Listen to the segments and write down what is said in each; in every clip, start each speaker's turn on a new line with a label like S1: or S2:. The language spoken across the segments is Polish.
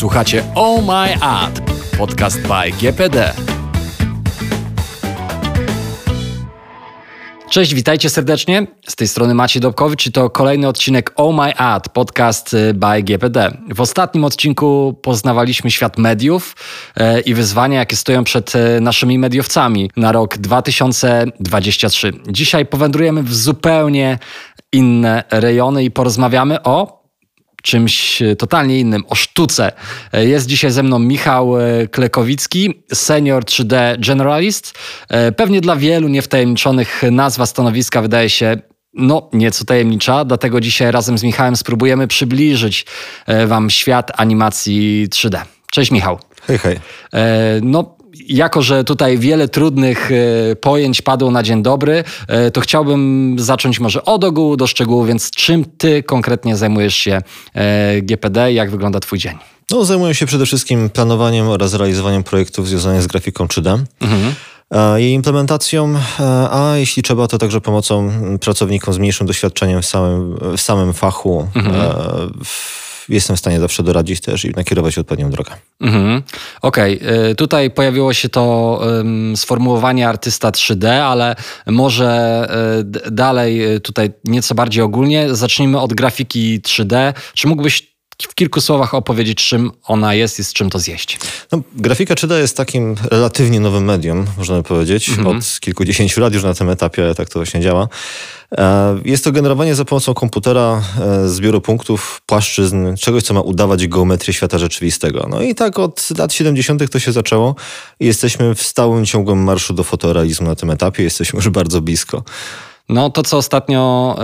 S1: Słuchacie Oh My Ad, podcast by GPD. Cześć, witajcie serdecznie. Z tej strony Maciej Dobkowicz i to kolejny odcinek Oh My Ad, podcast by GPD. W ostatnim odcinku poznawaliśmy świat mediów e, i wyzwania, jakie stoją przed e, naszymi mediowcami na rok 2023. Dzisiaj powędrujemy w zupełnie inne rejony i porozmawiamy o czymś totalnie innym, o sztuce. Jest dzisiaj ze mną Michał e, Klekowicki, senior 3D generalist. E, pewnie dla wielu niewtajemniczonych nazwa stanowiska wydaje się no, nieco tajemnicza, dlatego dzisiaj razem z Michałem spróbujemy przybliżyć e, Wam świat animacji 3D. Cześć Michał.
S2: Hej, hej.
S1: No, jako, że tutaj wiele trudnych e, pojęć padło na dzień dobry, e, to chciałbym zacząć może od ogółu do szczegółu, więc czym ty konkretnie zajmujesz się e, GPD i jak wygląda twój dzień?
S2: No, zajmuję się przede wszystkim planowaniem oraz realizowaniem projektów związanych z grafiką 3D. Mhm jej implementacją, a jeśli trzeba, to także pomocą pracownikom z mniejszym doświadczeniem w samym, w samym fachu. Mhm. W jestem w stanie zawsze doradzić też i nakierować odpowiednią drogę. Mhm.
S1: Okej, okay. tutaj pojawiło się to sformułowanie artysta 3D, ale może y, dalej y, tutaj nieco bardziej ogólnie. Zacznijmy od grafiki 3D. Czy mógłbyś w kilku słowach opowiedzieć, czym ona jest i z czym to zjeść.
S2: No, grafika 3D jest takim relatywnie nowym medium, można by powiedzieć. Mhm. Od kilkudziesięciu lat już na tym etapie tak to właśnie działa. E, jest to generowanie za pomocą komputera e, zbioru punktów, płaszczyzn, czegoś, co ma udawać geometrię świata rzeczywistego. No i tak od lat 70. to się zaczęło i jesteśmy w stałym, ciągłym marszu do fotorealizmu na tym etapie. Jesteśmy już bardzo blisko.
S1: No to, co ostatnio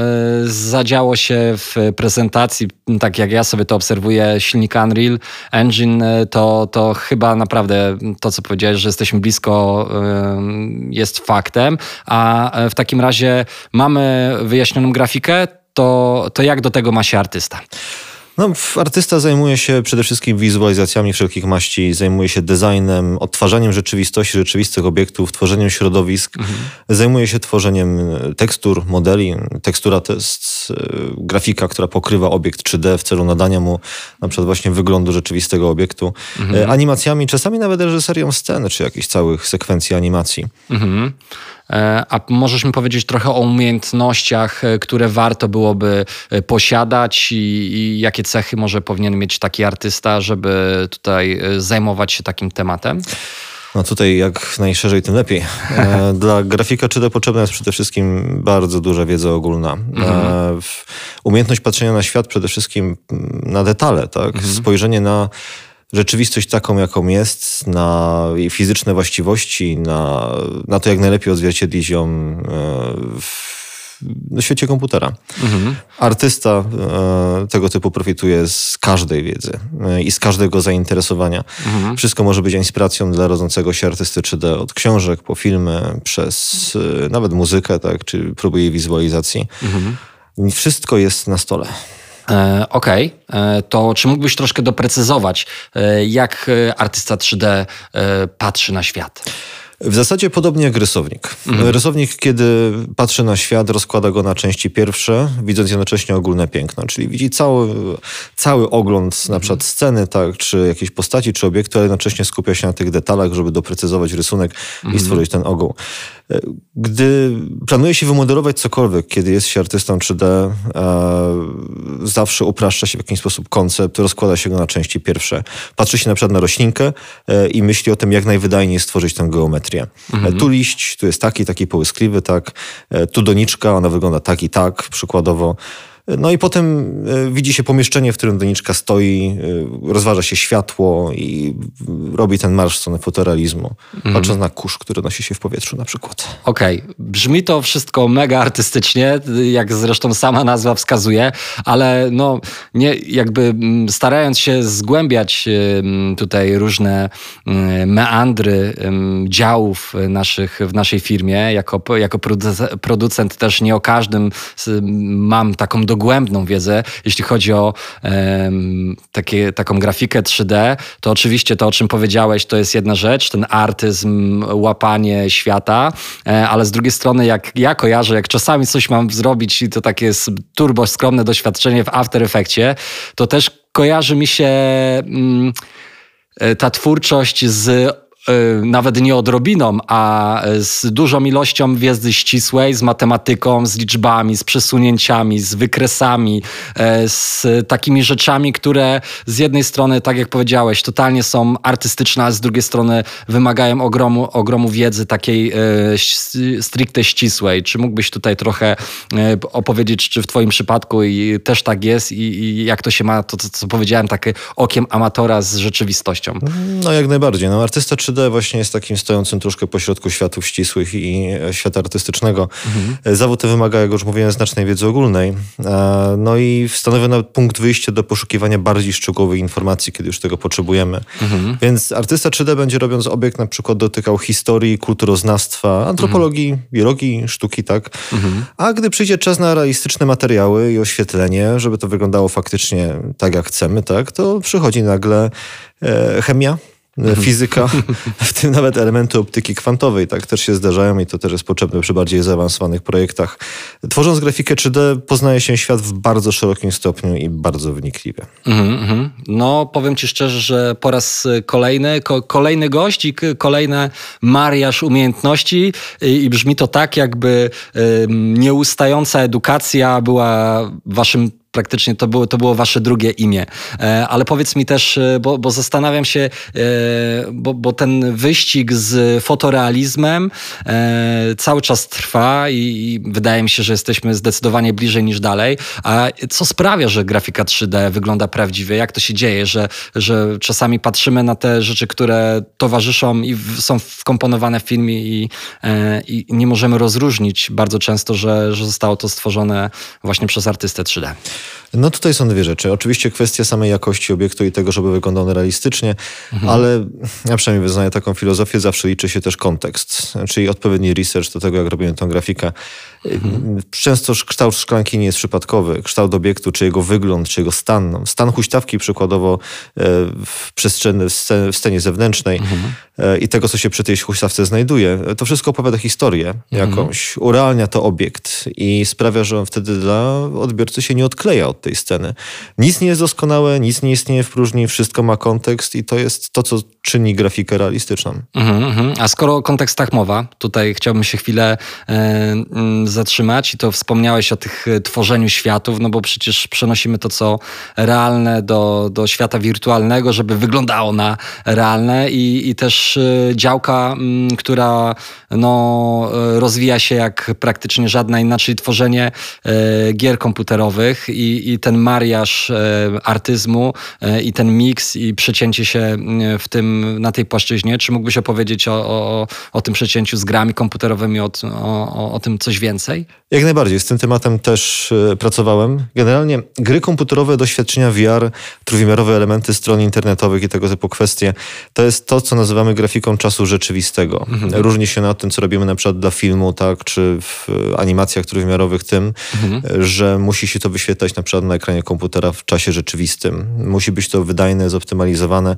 S1: y, zadziało się w prezentacji, tak jak ja sobie to obserwuję, silnik Unreal Engine, y, to, to chyba naprawdę to, co powiedziałeś, że jesteśmy blisko, y, jest faktem. A w takim razie mamy wyjaśnioną grafikę, to, to jak do tego ma się artysta?
S2: No, artysta zajmuje się przede wszystkim wizualizacjami wszelkich maści, zajmuje się designem, odtwarzaniem rzeczywistości, rzeczywistych obiektów, tworzeniem środowisk, mhm. zajmuje się tworzeniem e, tekstur, modeli. Tekstura to jest grafika, która pokrywa obiekt 3D w celu nadania mu na przykład właśnie wyglądu rzeczywistego obiektu. Mhm. E, animacjami, czasami nawet reżyserią sceny, czy jakichś całych sekwencji animacji. Mhm.
S1: E, a możesz mi powiedzieć trochę o umiejętnościach, e, które warto byłoby e, posiadać i, i jakie cechy może powinien mieć taki artysta, żeby tutaj zajmować się takim tematem?
S2: No tutaj jak najszerzej, tym lepiej. Dla grafika 3D potrzebna jest przede wszystkim bardzo duża wiedza ogólna. Mhm. Umiejętność patrzenia na świat przede wszystkim mm, na detale, tak? Mhm. Spojrzenie na rzeczywistość taką, jaką jest, na jej fizyczne właściwości, na, na to, jak najlepiej odzwierciedlić ją e, w na świecie komputera. Mhm. Artysta e, tego typu profituje z każdej wiedzy e, i z każdego zainteresowania. Mhm. Wszystko może być inspiracją dla rodzącego się artysty 3D, od książek po filmy, przez nawet muzykę, tak, czy próby jej wizualizacji. Mhm. Wszystko jest na stole.
S1: E, okej, okay. E, to czy mógłbyś troszkę doprecyzować, e, jak artysta 3D patrzy na świat?
S2: W zasadzie podobnie jak rysownik. Mhm. Rysownik, kiedy patrzy na świat, rozkłada go na części pierwsze, widząc jednocześnie ogólne piękno. Czyli widzi cały, cały ogląd mhm. na przykład sceny, tak, czy jakiejś postaci, czy obiektu, ale jednocześnie skupia się na tych detalach, żeby doprecyzować rysunek mhm. i stworzyć ten ogół. Gdy planuje się wymodelować cokolwiek, kiedy jest się artystą 3D, e, zawsze upraszcza się w jakiś sposób koncept, rozkłada się go na części pierwsze. Patrzy się na przykład na roślinkę e, i myśli o tym, jak najwydajniej stworzyć tę geometrię. Mhm. Tu liść, tu jest taki, taki połyskliwy, tak. E, tu doniczka, ona wygląda tak i tak, przykładowo. No i potem e, widzi się pomieszczenie, w którym doniczka stoi, e, rozważa się światło i robi ten marsz w stronę fotorealizmu. Mhm. Patrząc na kurz, który nosi się w powietrzu na przykład.
S1: Okej, okay. brzmi to wszystko mega artystycznie, jak zresztą sama nazwa wskazuje, ale no nie, jakby mm, starając się zgłębiać tutaj różne meandry działów naszych, w naszej firmie, jako, jako producent też nie o każdym mam taką do dogłębną wiedzę, jeśli chodzi o um, takie, taką grafikę 3D, to oczywiście to, o czym powiedziałeś, to jest jedna rzecz, ten artyzm, łapanie świata, e, ale z drugiej strony, jak ja kojarzę, jak czasami coś mam zrobić i to takie turbo skromne doświadczenie w After Effectie, to też kojarzy mi się mm, ta twórczość z E, nawet nie odrobiną, a z dużą ilością wiedzy ścisłej, z matematyką, z liczbami, z przesunięciami, z wykresami, e, z takimi rzeczami, które z jednej strony, tak jak powiedziałeś, totalnie są artystyczne, a z drugiej strony wymagają ogromu, ogromu wiedzy takiej e, stricte ścisłej. Czy mógłbyś tutaj trochę opowiedzieć, czy w twoim przypadku i też tak jest i, i jak to się ma, to co powiedziałem, takie okiem amatora z rzeczywistością?
S2: No jak najbardziej. No, artysta 3 3D właśnie jest takim stojącym troszkę pośrodku światów ścisłych i e, świata artystycznego. Mhm. E, zawód ten wymaga, jak już mówiłem, znacznej wiedzy ogólnej. E, no i stanowi nawet punkt wyjścia do poszukiwania bardziej szczegółowych informacji, kiedy już tego potrzebujemy. Mhm. Więc artysta 3D będzie robiąc obiekt na przykład dotykał historii, kulturoznawstwa, antropologii, mhm. biologii, sztuki, tak. Mhm. A gdy przyjdzie czas na realistyczne materiały i oświetlenie, żeby to wyglądało faktycznie tak, jak chcemy, tak, to przychodzi nagle e, chemia. fizyka, w tym nawet elementy optyki kwantowej, tak też się zdarzają i to też jest potrzebne przy bardziej zaawansowanych projektach. Tworząc grafikę 3D poznaje się świat w bardzo szerokim stopniu i bardzo wnikliwie.
S1: Mm-hmm. No powiem Ci szczerze, że po raz kolejny, ko- kolejny gość i kolejny mariaż umiejętności i, i brzmi to tak, jakby y, nieustająca edukacja była Waszym praktycznie to było, to było wasze drugie imię. E, ale powiedz mi też, e, bo, bo zastanawiam się, e, bo, bo ten wyścig z fotorealizmem cały czas trwa i wydaje mi się, że jesteśmy zdecydowanie bliżej niż dalej. A co sprawia, że grafika 3D wygląda prawdziwie? Jak to się dzieje, że, że czasami patrzymy na te rzeczy, które towarzyszą i są wkomponowane w filmie i, i nie możemy rozróżnić bardzo często, że, że zostało to stworzone właśnie przez artystę 3D?
S2: No tutaj są dwie rzeczy. Oczywiście kwestia samej jakości obiektu i tego, żeby wyglądał on realistycznie, mhm. ale ja przynajmniej wyznaję taką filozofię, zawsze liczy się też kontekst, czyli odpowiedni research do tego, jak robimy tą grafikę. Mhm. Często kształt szklanki nie jest przypadkowy. Kształt obiektu, czy jego wygląd, czy jego stan. No, stan huśtawki przykładowo e, w przestrzeni, w scenie zewnętrznej mhm. E, i tego, co się przy tej huśtawce znajduje. To wszystko opowiada historię mhm. jakąś, urealnia to obiekt i sprawia, że on wtedy dla odbiorcy się nie odkleja od tej sceny. Nic nie jest doskonałe, nic nie istnieje w próżni, wszystko ma kontekst i to jest to, co czyni grafikę realistyczną.
S1: Mhm, mhm. A skoro o kontekstach mowa, tutaj chciałbym się chwilę e, zatrzymać i to wspomniałeś o tych e, tworzeniu światów, no bo przecież przenosimy to, co realne do, do świata wirtualnego, żeby wyglądało na realne i, i też e, działka, m, która no, e, rozwija się jak praktycznie żadna inna, czyli tworzenie e, gier komputerowych i, i ten mariaż e, artyzmu i ten miks i przecięcie się w tym, na tej płaszczyźnie. Czy mógłbyś opowiedzieć o, o, o tym przecięciu z grami komputerowymi, o, o, o tym coś więcej?
S2: Jak najbardziej. Z tym tematem też pracowałem. Generalnie gry komputerowe, doświadczenia VR, trójwymiarowe elementy stron internetowych i tego typu kwestie, to jest to, co nazywamy grafiką czasu rzeczywistego. Mhm. Różni się na tym, co robimy na przykład dla filmu, tak, czy w animacjach trójwymiarowych tym, mhm. że musi się to wyświetlać na przykład na ekranie komputera w czasie rzeczywistym. Musi być to wydajne, zoptymalizowane.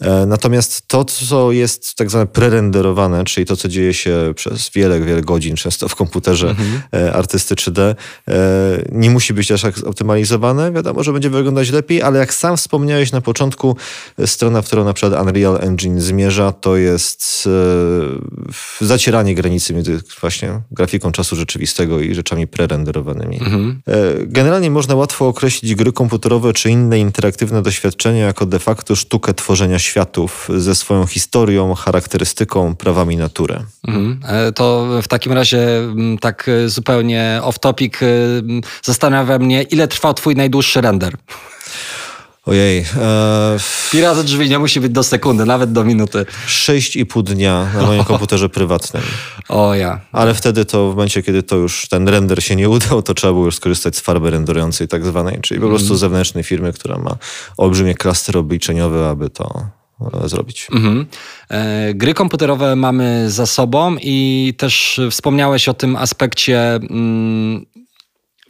S2: E, natomiast to, co jest tak zwane prerenderowane, czyli to, co dzieje się przez wiele, wiele godzin często w komputerze mhm. E, artysty 3D, e, nie musi być aż tak zoptymalizowane. Wiadomo, że będzie wyglądać lepiej, ale jak sam wspomniałeś na początku, strona, w którą na przykład Unreal Engine zmierza, to jest zacieranie granicy między właśnie grafiką czasu rzeczywistego i rzeczami prerenderowanymi. Mhm. Generalnie można łatwo określić gry komputerowe czy inne interaktywne doświadczenia jako de facto sztukę tworzenia światów ze swoją historią, charakterystyką, prawami natury. Mhm.
S1: E, to w takim razie tak e, zupełnie off-topic e, zastanawia mnie, ile trwał twój najdłuższy render?
S2: Ojej.
S1: E... Pirat drzwi nie musi być do sekundy, nawet do minuty.
S2: Sześć i pół dnia na moim komputerze prywatnym.
S1: O ja.
S2: Ale wtedy to w momencie, kiedy to już ten render się nie udał, to trzeba było już skorzystać z farby renderującej tak zwanej, czyli po prostu mm. zewnętrznej firmy, która ma olbrzymie klastery obliczeniowe, aby to e, zrobić. Mhm.
S1: E, gry komputerowe mamy za sobą i też wspomniałeś o tym aspekcie mm,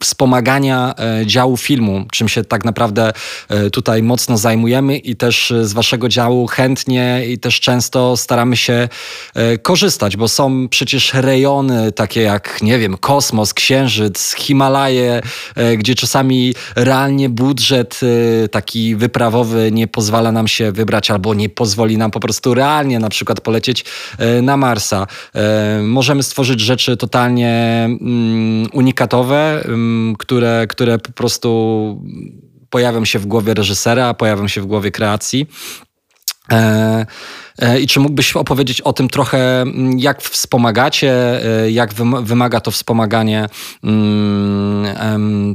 S1: wspomagania e, działu filmu, czym się tak naprawdę e, tutaj mocno zajmujemy i też z waszego działu chętnie i też często staramy się e, korzystać, bo są przecież rejony takie jak, nie wiem, kosmos, księżyc, Himalaje, gdzie czasami realnie budżet taki wyprawowy nie pozwala nam się wybrać albo nie pozwoli nam po prostu realnie na przykład polecieć na Marsa. Możemy stworzyć rzeczy totalnie mm, unikatowe, które, które po prostu pojawią się w głowie reżysera, pojawią się w głowie kreacji. E, e, I czy mógłbyś opowiedzieć o tym trochę, jak wspomagacie, e, jak wymaga to wspomaganie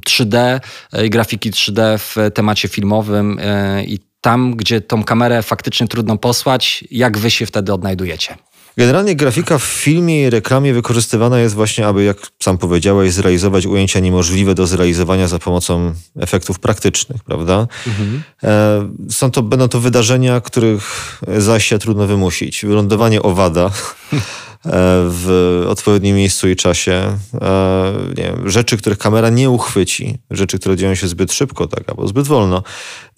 S1: 3D mm, i grafiki 3D w temacie filmowym i tam, gdzie tą kamerę faktycznie trudno posłać, jak wy się wtedy odnajdujecie?
S2: Generalnie grafika w filmie i reklamie wykorzystywana jest właśnie, aby, jak sam powiedziałeś, zrealizować ujęcia niemożliwe do zrealizowania za pomocą efektów praktycznych, prawda? Mhm. E, są to, będą to wydarzenia, których zaś się trudno wymusić. Wylądowanie owada w odpowiednim miejscu i czasie. E, nie wiem, rzeczy, których kamera nie uchwyci, rzeczy, które dzieją się zbyt szybko, tak, albo zbyt wolno,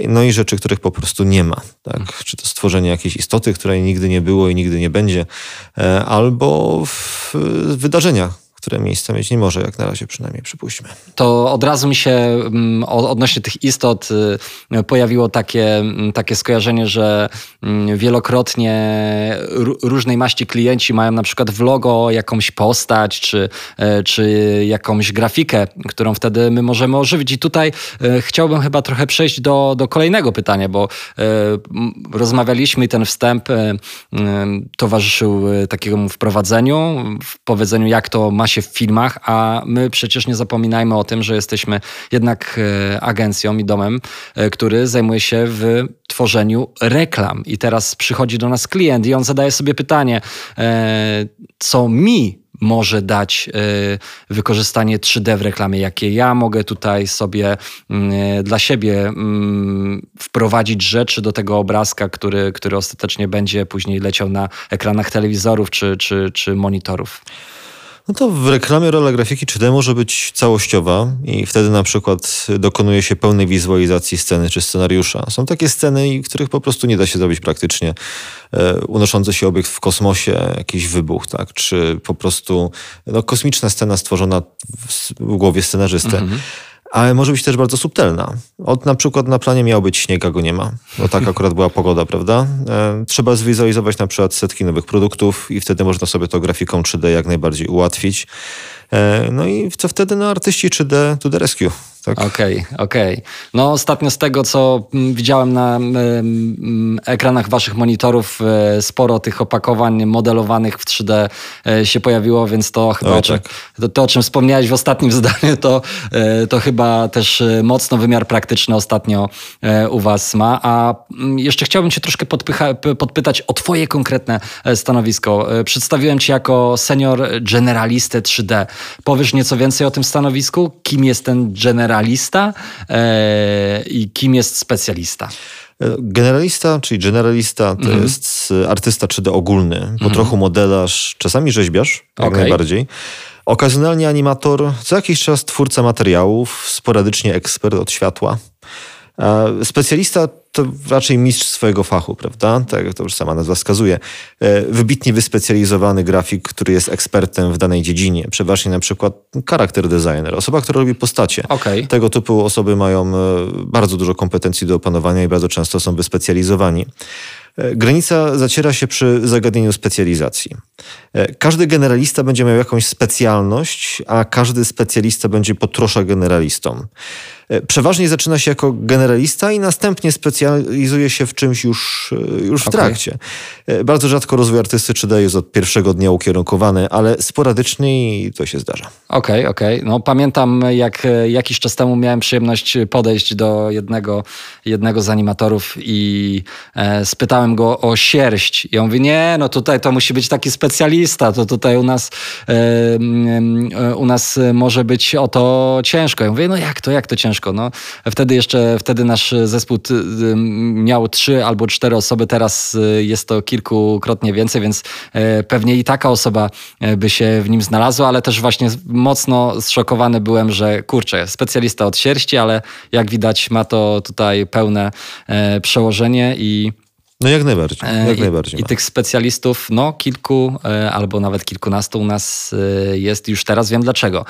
S2: no i rzeczy, których po prostu nie ma. Tak? Hmm. Czy to stworzenie jakiejś istoty, której nigdy nie było i nigdy nie będzie, e, albo wydarzenia, które miejsce mieć nie może, jak na razie przynajmniej przypuśćmy.
S1: To od razu mi się mm, odnośnie tych istot y, pojawiło takie, mm, takie skojarzenie, że mm, wielokrotnie różnej maści klienci mają na przykład w logo jakąś postać, czy, e, czy jakąś grafikę, którą wtedy my możemy ożywić. I tutaj e, chciałbym chyba trochę przejść do, do kolejnego pytania, bo e, rozmawialiśmy i ten wstęp towarzyszył takiemu wprowadzeniu, w powiedzeniu, jak to ma się w filmach, a my przecież nie zapominajmy o tym, że jesteśmy jednak e, agencją i domem, e, który zajmuje się w tworzeniu reklam. I teraz przychodzi do nas klient i on zadaje sobie pytanie, e, co mi może dać wykorzystanie 3D w reklamie, jakie ja mogę tutaj sobie mm, dla siebie mm, wprowadzić rzeczy do tego obrazka, który, który ostatecznie będzie później leciał na ekranach telewizorów czy, czy, czy monitorów.
S2: No to w reklamie rola grafiki 3D może być całościowa i wtedy na przykład dokonuje się pełnej wizualizacji sceny czy scenariusza. Są takie sceny, których po prostu nie da się zrobić praktycznie. E, unoszący się obiekt w kosmosie, jakiś wybuch, tak? czy po prostu no, kosmiczna scena stworzona w, głowie scenarzysty. Mhm ale może być też bardzo subtelna. Od na przykład na planie miał być śnieg, a go nie ma. Bo tak akurat była pogoda, prawda? E, trzeba zwizualizować na przykład setki nowych produktów i wtedy można sobie to grafiką 3D jak najbardziej ułatwić. E, no i co wtedy? No artyści 3D to the rescue.
S1: Okej, tak? okej. Okay, okay. No ostatnio z tego, co mm, widziałem na mm, ekranach waszych monitorów, e, sporo tych opakowań modelowanych w 3D e, się pojawiło, więc to chyba, o, tak. to, to, o czym wspomniałeś w ostatnim zdaniu, to, to chyba też mocno wymiar praktyczny ostatnio u was ma. A mm, jeszcze chciałbym cię troszkę podpycha, podpytać o twoje konkretne stanowisko. Przedstawiłem cię jako senior generalistę 3D. Powiesz nieco więcej o tym stanowisku? Kim jest ten generalista e, i kim jest specjalista?
S2: Generalista, czyli generalista, to mhm. jest artysta 3D ogólny, po mhm. trochu modelarz, czasami rzeźbiarz, jak okay. najbardziej. Okazjonalnie animator, co jakiś czas twórca materiałów, sporadycznie ekspert od światła. Specjalista to raczej mistrz swojego fachu, prawda? Tak jak to już sama nazwa wskazuje. E, wybitnie wyspecjalizowany grafik, który jest ekspertem w danej dziedzinie. Przeważnie na przykład charakter designer, osoba, która robi postacie. Okay. Tego typu osoby mają e, bardzo dużo kompetencji do opanowania i bardzo często są wyspecjalizowani. E, granica zaciera się przy zagadnieniu specjalizacji. Każdy generalista będzie miał jakąś specjalność, a każdy specjalista będzie po trosze generalistą. E, przeważnie zaczyna się jako generalista i następnie specjalizuje się w czymś już, e, już w trakcie. E, bardzo rzadko rozwój artysty 3D jest od pierwszego dnia ukierunkowany, ale sporadycznie i to się zdarza.
S1: Okej, okay, okej. Okay. No, pamiętam, jak jakiś czas temu miałem przyjemność podejść do jednego, jednego z animatorów i e, spytałem go o sierść. I on mówi, nie, no tutaj to musi być taki specjalista specjalista, to tutaj u nas, u nas może być o to ciężko. Ja mówię, no jak to, jak to ciężko? No, wtedy jeszcze, wtedy nasz zespół miał trzy albo cztery osoby, teraz jest to kilkukrotnie więcej, więc pewnie i taka osoba by się w nim znalazła, ale też właśnie mocno zszokowany byłem, że kurczę, specjalista od sierści, ale jak widać ma to tutaj pełne przełożenie i
S2: no jak najbardziej. Jak
S1: I,
S2: najbardziej
S1: I tych specjalistów, no kilku e, albo nawet kilkunastu u nas e, jest już teraz. Wiem dlaczego.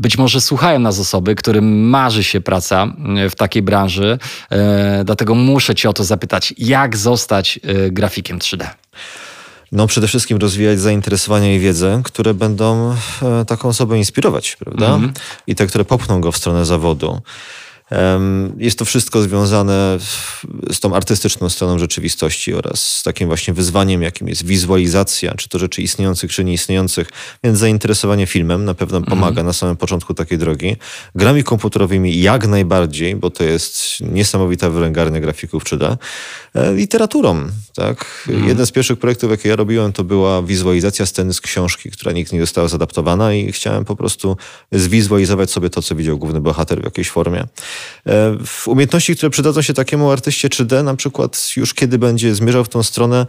S1: Być może słuchają nas osoby, którym marzy się praca w takiej branży, e, dlatego muszę cię o to zapytać. Jak zostać grafikiem 3D?
S2: No przede wszystkim rozwijać zainteresowania i wiedzę, które będą taką osobę inspirować, prawda? Mm -hmm. I te, które popchną go w stronę zawodu. Jest to wszystko związane z tą artystyczną stroną rzeczywistości oraz z takim właśnie wyzwaniem, jakim jest wizualizacja, czy to rzeczy istniejących, czy nieistniejących. Więc zainteresowanie filmem na pewno mhm. pomaga na samym początku takiej drogi. Grami komputerowymi jak najbardziej, bo to jest niesamowita wylęgarnia grafików 3D. E, literaturą, tak. Mhm. Jeden z pierwszych projektów, jakie ja robiłem, to była wizualizacja sceny z książki, która nigdy nie została zadaptowana i chciałem po prostu zwizualizować sobie to, co widział główny bohater w jakiejś formie. E, umiejętności, które przydadzą się takiemu artyście 3D, na przykład już kiedy będzie zmierzał w tą stronę,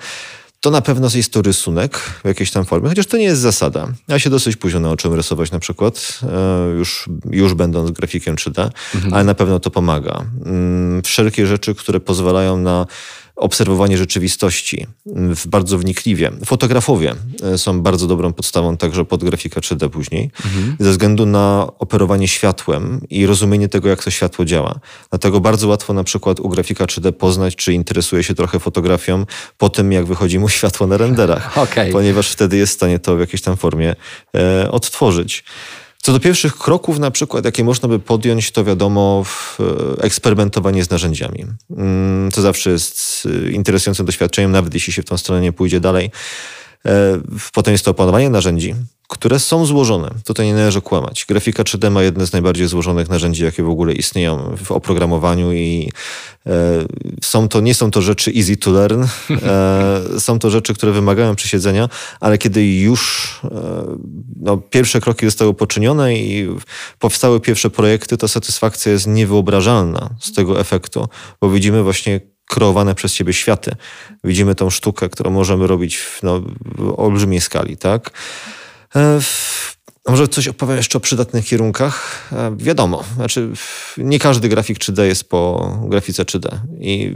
S2: to na pewno jest to rysunek w jakiejś tam formie, chociaż to nie jest zasada. Ja się dosyć późno nauczyłem rysować na przykład, e, już, już będąc grafikiem 3D, mhm. ale na pewno to pomaga. Mm, wszelkie rzeczy, które pozwalają na obserwowanie rzeczywistości w bardzo wnikliwie. Fotografowie e, są bardzo dobrą podstawą także pod grafika 3D później, mhm. ze względu na operowanie światłem i rozumienie tego, jak to światło działa. Dlatego bardzo łatwo na przykład u grafika 3D poznać, czy interesuje się trochę fotografią po tym, jak wychodzi mu światło na renderach, okay. ponieważ wtedy jest w stanie to w jakiejś tam formie e, odtworzyć. Co do pierwszych kroków, na przykład, jakie można by podjąć, to wiadomo, e, eksperymentowanie z narzędziami. Mm, to zawsze jest e, interesującym doświadczeniem, nawet jeśli się w tą stronę nie pójdzie dalej. E, potem jest to opanowanie narzędzi, które są złożone. Tutaj nie należy kłamać. Grafika 3D ma jedne z najbardziej złożonych narzędzi, jakie w ogóle istnieją w oprogramowaniu i są to, nie są to rzeczy easy to learn, e, są to rzeczy, które wymagają przysiedzenia, ale kiedy już e, no, pierwsze kroki zostały poczynione i powstały pierwsze projekty, to satysfakcja jest niewyobrażalna z tego efektu, bo widzimy właśnie kreowane przez siebie światy. Widzimy tą sztukę, którą możemy robić w, no, w olbrzymiej skali, tak? E, może coś opowiem jeszcze o przydatnych kierunkach? E, wiadomo, znaczy nie każdy grafik 3D jest po grafice 3D i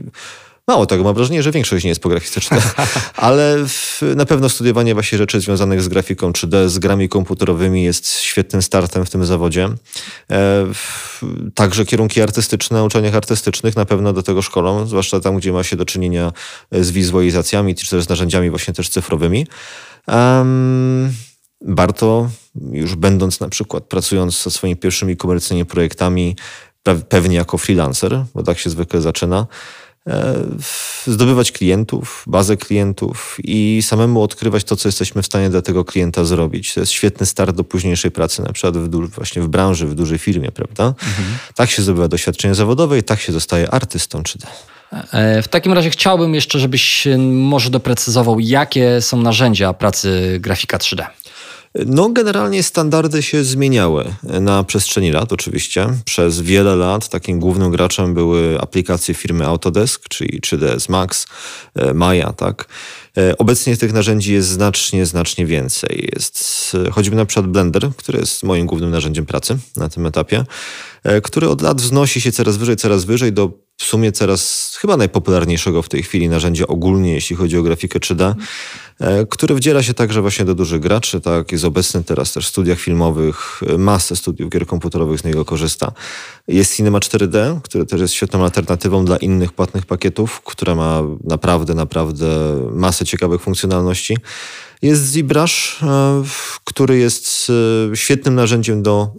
S2: Mało tego, mam wrażenie, że większość nie jest po grafice 3D, ale w, na pewno studiowanie właśnie rzeczy związanych z grafiką 3D, z grami komputerowymi jest świetnym startem w tym zawodzie. E, także kierunki artystyczne na uczelniach artystycznych na pewno do tego szkolą, zwłaszcza tam, gdzie ma się do czynienia z wizualizacjami, czy też z narzędziami właśnie też cyfrowymi. Um, warto, już będąc na przykład pracując ze swoimi pierwszymi komercyjnymi projektami, pewnie jako freelancer, bo tak się zwykle zaczyna, e, zdobywać klientów, bazę klientów i samemu odkrywać to, co jesteśmy w stanie dla tego klienta zrobić. To jest świetny start do późniejszej pracy, na przykład w, właśnie w branży, w dużej firmie, prawda? Mhm. Tak się zdobywa doświadczenie zawodowe i tak się zostaje artystą 3D.
S1: E, w takim razie chciałbym jeszcze, żebyś może doprecyzował, jakie są narzędzia pracy grafika 3D.
S2: No, generalnie standardy się zmieniały na przestrzeni lat, oczywiście. Przez wiele lat takim głównym graczem były aplikacje firmy Autodesk, czyli 3ds Max, e, Maya, tak. E, obecnie tych narzędzi jest znacznie, znacznie więcej. Jest choćby na przykład Blender, który jest moim głównym narzędziem pracy na tym etapie, e, który od lat wznosi się coraz wyżej, coraz wyżej do w sumie coraz chyba najpopularniejszego w tej chwili narzędzia ogólnie, jeśli chodzi o grafikę 3D, e, który wdziela się także właśnie do dużych graczy, tak, jest obecny teraz też w studiach filmowych, masę studiów gier komputerowych z niego korzysta. Jest Cinema 4D, który też jest świetną alternatywą dla innych płatnych pakietów, która ma naprawdę, naprawdę masę ciekawych funkcjonalności. Jest ZBrush, e, który jest e, świetnym narzędziem do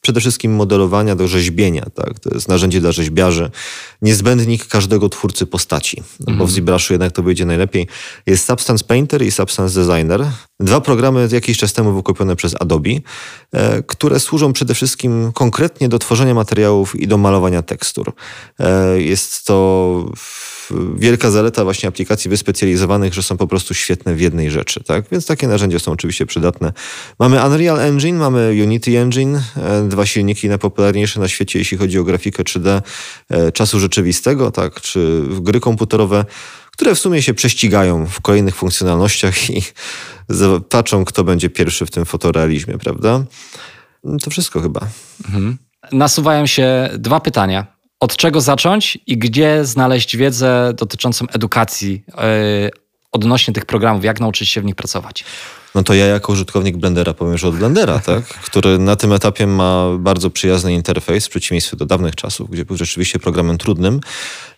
S2: przede wszystkim modelowania, do rzeźbienia. Tak? To jest narzędzie dla rzeźbiarzy, niezbędnik każdego twórcy postaci, bo w mhm. ZBrushu jednak to wyjdzie najlepiej. Jest Substance Painter i Substance Designer. Dwa programy jakiś czas temu wykupione przez Adobe, e, które służą przede wszystkim konkretnie do tworzenia materiałów i do malowania tekstur. Jest to wielka zaleta właśnie aplikacji wyspecjalizowanych, że są po prostu świetne w jednej rzeczy, tak? Więc takie narzędzia są oczywiście przydatne. Mamy Unreal Engine, mamy Unity Engine, e, dwa silniki najpopularniejsze na świecie, jeśli chodzi o grafikę 3D e, czasu rzeczywistego, tak? Czy gry komputerowe, które w sumie się prześcigają w kolejnych funkcjonalnościach i patrzą, kto będzie pierwszy w tym fotorealizmie, prawda? To wszystko chyba. Mhm.
S1: Nasuwają się dwa pytania od czego zacząć i gdzie znaleźć wiedzę dotyczącą edukacji yy, odnośnie tych programów, jak nauczyć się w nich pracować?
S2: No to ja jako użytkownik Blendera powiem, że od Blendera, tak? który na tym etapie ma bardzo przyjazny interfejs w przeciwieństwie do dawnych czasów, gdzie był rzeczywiście programem trudnym,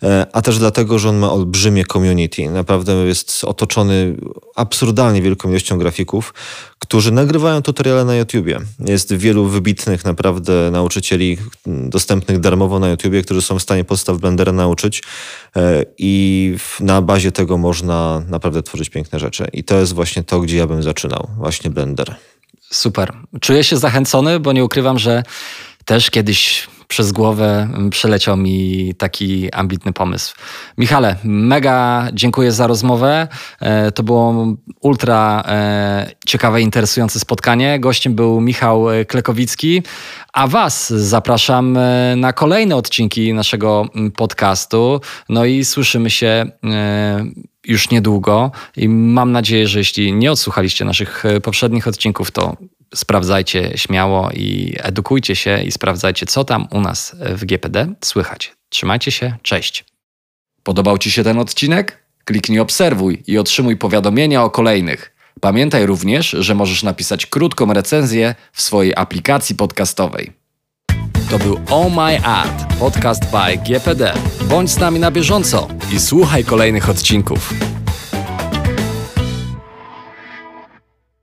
S2: e, a też dlatego, że on ma olbrzymie community. Naprawdę jest otoczony absurdalnie wielką ilością grafików, którzy nagrywają tutoriale na YouTubie. Jest wielu wybitnych naprawdę nauczycieli dostępnych darmowo na YouTubie, którzy są w stanie podstaw Blendera nauczyć e, i na bazie tego można naprawdę tworzyć piękne rzeczy. I to jest właśnie to, gdzie ja bym zaczynał. Właśnie Blender.
S1: Super. Czuję się zachęcony, bo nie ukrywam, że też kiedyś przez głowę przeleciał mi taki ambitny pomysł. Michale, mega dziękuję za rozmowę. E, to było ultra e, ciekawe, interesujące spotkanie. Gościem był Michał Klekowicki, a Was zapraszam e, na kolejne odcinki naszego podcastu. No i słyszymy się już niedługo i mam nadzieję, że jeśli nie odsłuchaliście naszych poprzednich odcinków, to sprawdzajcie śmiało i edukujcie się i sprawdzajcie, co tam u nas w GPD słychać. Trzymajcie się, cześć. Podobał Ci się ten odcinek? Kliknij obserwuj i otrzymuj powiadomienia o kolejnych. Pamiętaj również, że możesz napisać krótką recenzję w swojej aplikacji podcastowej. To był Oh My Ad, podcast by GPD. Bądź z nami na bieżąco i słuchaj kolejnych odcinków.